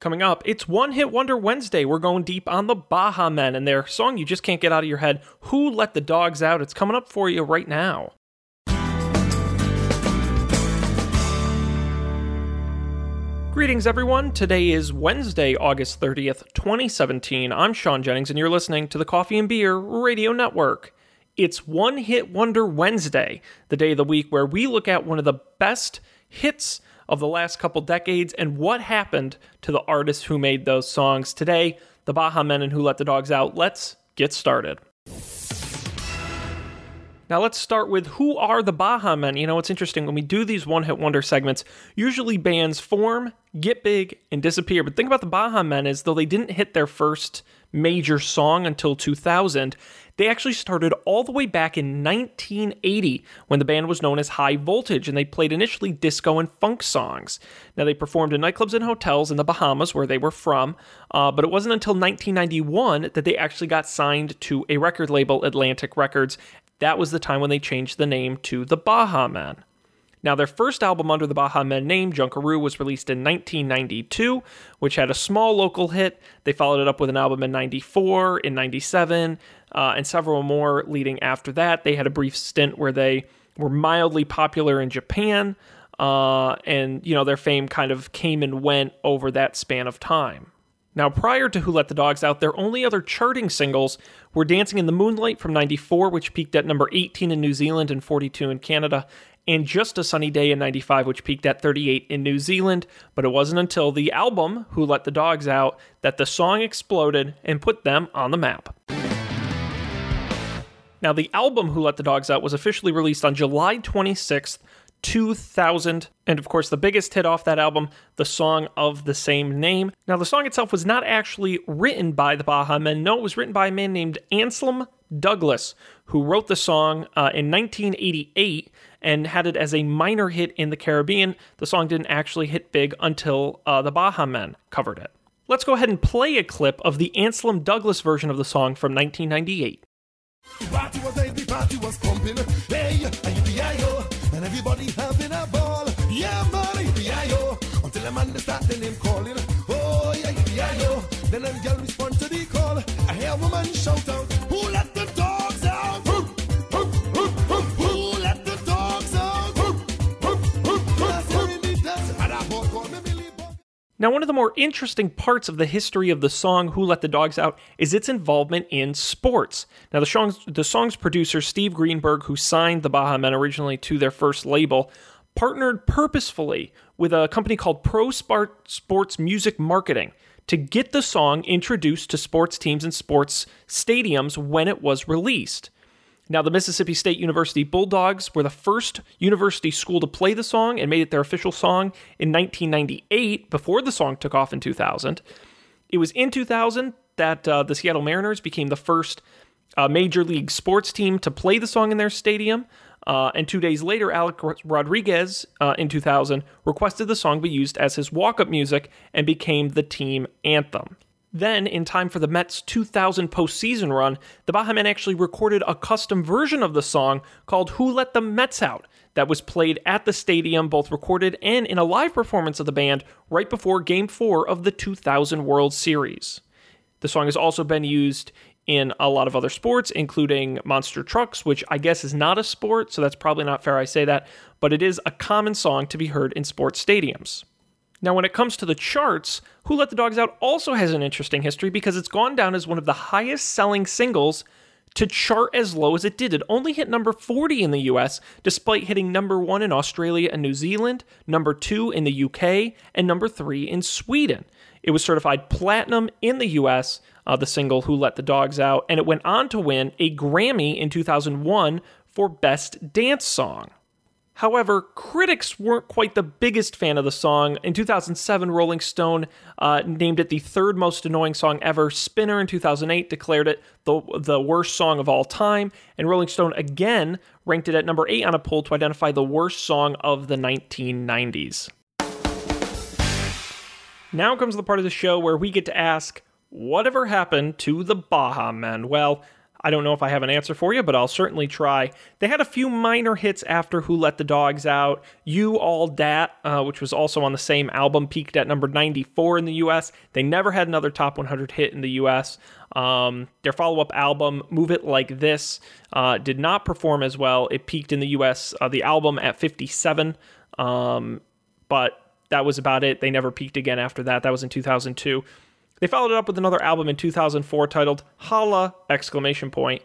Coming up, it's One Hit Wonder Wednesday. We're going deep on the Baha Men and their song you just can't get out of your head, Who Let the Dogs Out? It's coming up for you right now. Greetings, everyone. Today is Wednesday, August 30th, 2017. I'm Sean Jennings, and you're listening to the Coffee and Beer Radio Network. It's One Hit Wonder Wednesday, the day of the week where we look at one of the best hits of the last couple decades and what happened to the artists who made those songs. Today, the Baha Men and Who Let the Dogs Out. Let's get started. Now let's start with who are the Baha Men? You know, it's interesting when we do these one hit wonder segments, usually bands form, get big, and disappear. But think about the Baha Men is though they didn't hit their first major song until 2000, they actually started all the way back in 1980 when the band was known as High Voltage and they played initially disco and funk songs. Now, they performed in nightclubs and hotels in the Bahamas where they were from, uh, but it wasn't until 1991 that they actually got signed to a record label, Atlantic Records. That was the time when they changed the name to the Baha Men. Now, their first album under the Baha Men name, Junkanoo, was released in 1992, which had a small local hit. They followed it up with an album in 94, in 97, uh, and several more leading after that. They had a brief stint where they were mildly popular in Japan, uh, and you know their fame kind of came and went over that span of time. Now, prior to Who Let the Dogs Out, their only other charting singles were Dancing in the Moonlight from 94, which peaked at number 18 in New Zealand and 42 in Canada, and Just a Sunny Day in 95, which peaked at 38 in New Zealand. But it wasn't until the album, Who Let the Dogs Out, that the song exploded and put them on the map. Now, the album Who Let the Dogs Out was officially released on July 26th, 2000. And of course, the biggest hit off that album, the song of the same name. Now, the song itself was not actually written by the Baha Men. No, it was written by a man named Anselm Douglas, who wrote the song uh, in 1988 and had it as a minor hit in the Caribbean. The song didn't actually hit big until uh, the Baha Men covered it. Let's go ahead and play a clip of the Anselm Douglas version of the song from 1998. Party was angry, party was pumping. Hey, yo, and everybody having a ball. Yeah, man, yo, until the man start the name calling. Oh, yeah, yo, then the girl respond to the call. I hear a woman shout out, Now, one of the more interesting parts of the history of the song Who Let the Dogs Out is its involvement in sports. Now, the song's, the song's producer, Steve Greenberg, who signed the Baha Men originally to their first label, partnered purposefully with a company called Pro Sport Sports Music Marketing to get the song introduced to sports teams and sports stadiums when it was released. Now, the Mississippi State University Bulldogs were the first university school to play the song and made it their official song in 1998 before the song took off in 2000. It was in 2000 that uh, the Seattle Mariners became the first uh, major league sports team to play the song in their stadium. Uh, and two days later, Alex Rodriguez uh, in 2000 requested the song be used as his walk up music and became the team anthem. Then, in time for the Mets' 2000 postseason run, the Baha Men actually recorded a custom version of the song called Who Let the Mets Out that was played at the stadium, both recorded and in a live performance of the band right before Game 4 of the 2000 World Series. The song has also been used in a lot of other sports, including monster trucks, which I guess is not a sport, so that's probably not fair I say that, but it is a common song to be heard in sports stadiums. Now, when it comes to the charts, Who Let the Dogs Out also has an interesting history because it's gone down as one of the highest selling singles to chart as low as it did. It only hit number 40 in the US, despite hitting number one in Australia and New Zealand, number two in the UK, and number three in Sweden. It was certified platinum in the US, uh, the single Who Let the Dogs Out, and it went on to win a Grammy in 2001 for Best Dance Song. However, critics weren't quite the biggest fan of the song. In 2007, Rolling Stone uh, named it the third most annoying song ever. Spinner in 2008 declared it the, the worst song of all time. And Rolling Stone again ranked it at number eight on a poll to identify the worst song of the 1990s. Now comes the part of the show where we get to ask, whatever happened to the Baha Men? Well, I don't know if I have an answer for you, but I'll certainly try. They had a few minor hits after Who Let the Dogs Out. You All Dat, uh, which was also on the same album, peaked at number 94 in the US. They never had another top 100 hit in the US. Um, their follow up album, Move It Like This, uh, did not perform as well. It peaked in the US, uh, the album at 57, um, but that was about it. They never peaked again after that. That was in 2002. They followed it up with another album in 2004 titled Holla! exclamation point.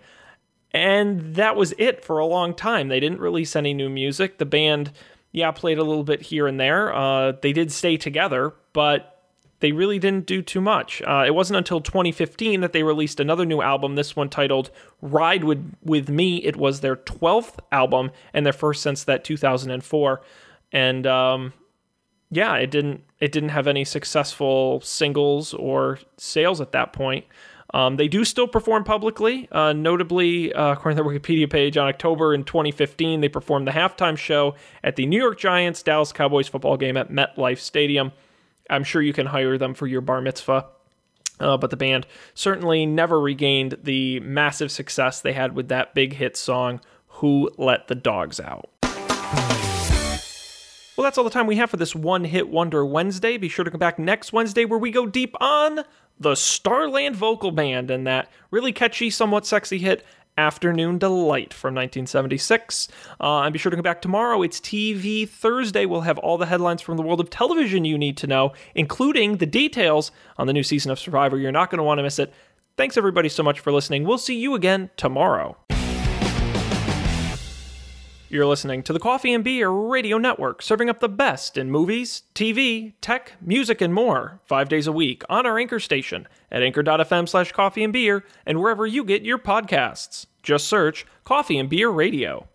And that was it for a long time. They didn't release any new music. The band, yeah, played a little bit here and there. Uh, they did stay together, but they really didn't do too much. Uh, it wasn't until 2015 that they released another new album, this one titled Ride With, With Me. It was their 12th album and their first since that 2004. And um, yeah, it didn't it didn't have any successful singles or sales at that point. Um, they do still perform publicly. Uh, notably, uh, according to their Wikipedia page, on October in 2015, they performed the halftime show at the New York Giants Dallas Cowboys football game at MetLife Stadium. I'm sure you can hire them for your bar mitzvah. Uh, but the band certainly never regained the massive success they had with that big hit song, Who Let the Dogs Out. Well, that's all the time we have for this One Hit Wonder Wednesday. Be sure to come back next Wednesday where we go deep on the Starland Vocal Band and that really catchy, somewhat sexy hit, Afternoon Delight from 1976. Uh, and be sure to come back tomorrow. It's TV Thursday. We'll have all the headlines from the world of television you need to know, including the details on the new season of Survivor. You're not going to want to miss it. Thanks, everybody, so much for listening. We'll see you again tomorrow. You're listening to the Coffee and Beer Radio Network, serving up the best in movies, TV, tech, music, and more, five days a week on our anchor station at anchor.fm slash coffee and beer and wherever you get your podcasts. Just search Coffee and Beer Radio.